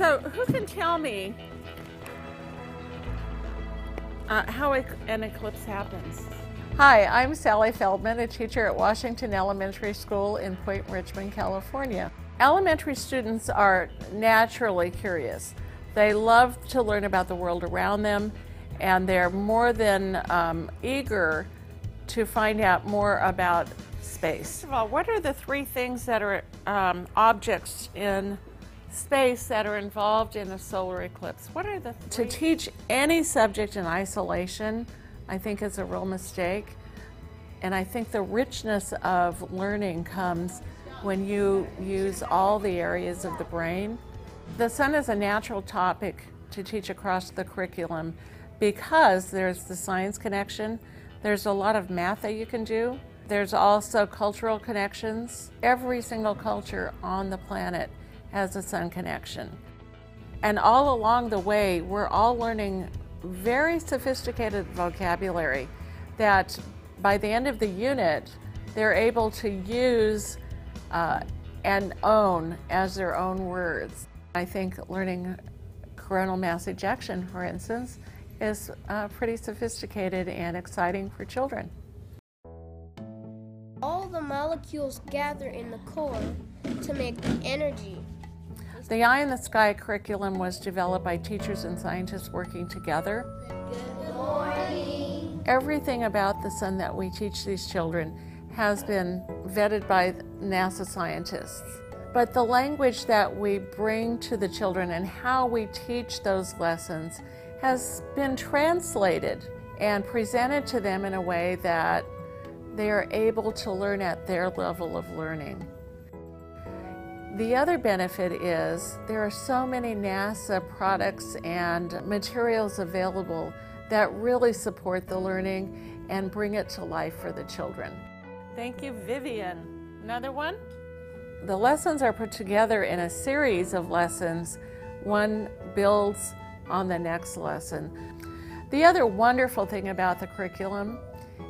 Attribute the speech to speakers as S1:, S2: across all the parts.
S1: So, who can tell me uh, how an eclipse happens?
S2: Hi, I'm Sally Feldman, a teacher at Washington Elementary School in Point Richmond, California. Elementary students are naturally curious. They love to learn about the world around them, and they're more than um, eager to find out more about space.
S1: First of all, what are the three things that are um, objects in space that are involved in a solar eclipse? What are the
S2: three? To teach any subject in isolation, I think is a real mistake. And I think the richness of learning comes when you use all the areas of the brain. The sun is a natural topic to teach across the curriculum because there's the science connection, there's a lot of math that you can do, there's also cultural connections. Every single culture on the planet has a sun connection. And all along the way, we're all learning very sophisticated vocabulary that by the end of the unit, they're able to use uh, and own as their own words. I think learning coronal mass ejection, for instance, is uh, pretty sophisticated and exciting for children.
S3: All the molecules gather in the core to make energy.
S2: The Eye on the Sky curriculum was developed by teachers and scientists working together.
S3: Good morning.
S2: Everything about the sun that we teach these children has been vetted by NASA scientists. But the language that we bring to the children and how we teach those lessons has been translated and presented to them in a way that they are able to learn at their level of learning. The other benefit is there are so many NASA products and materials available that really support the learning and bring it to life for the children.
S1: Thank you, Vivian. Another one?
S2: The lessons are put together in a series of lessons. One builds on the next lesson. The other wonderful thing about the curriculum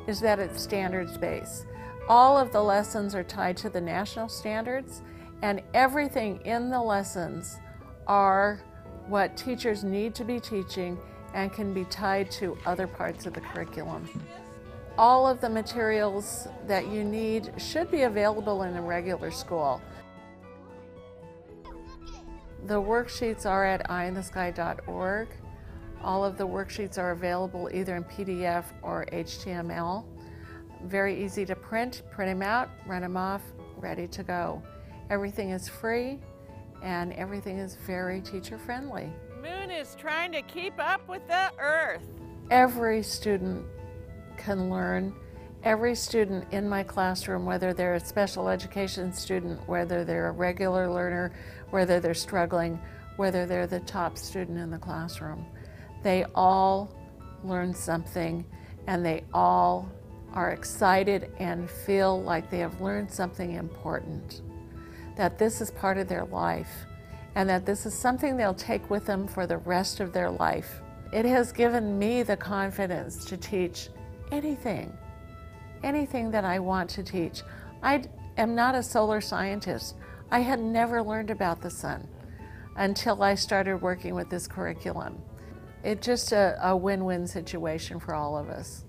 S2: is that it's standards based. All of the lessons are tied to the national standards, and everything in the lessons are what teachers need to be teaching and can be tied to other parts of the curriculum. All of the materials that you need should be available in a regular school. The worksheets are at eyeonthesky.org. All of the worksheets are available either in PDF or HTML. Very easy to print, print them out, run them off, ready to go. Everything is free and everything is very teacher friendly.
S1: Moon is trying to keep up with the earth.
S2: Every student can learn. Every student in my classroom, whether they're a special education student, whether they're a regular learner, whether they're struggling, whether they're the top student in the classroom, they all learn something and they all are excited and feel like they have learned something important, that this is part of their life, and that this is something they'll take with them for the rest of their life. It has given me the confidence to teach anything, anything that I want to teach. I am not a solar scientist. I had never learned about the sun until I started working with this curriculum. It's just a, a win-win situation for all of us.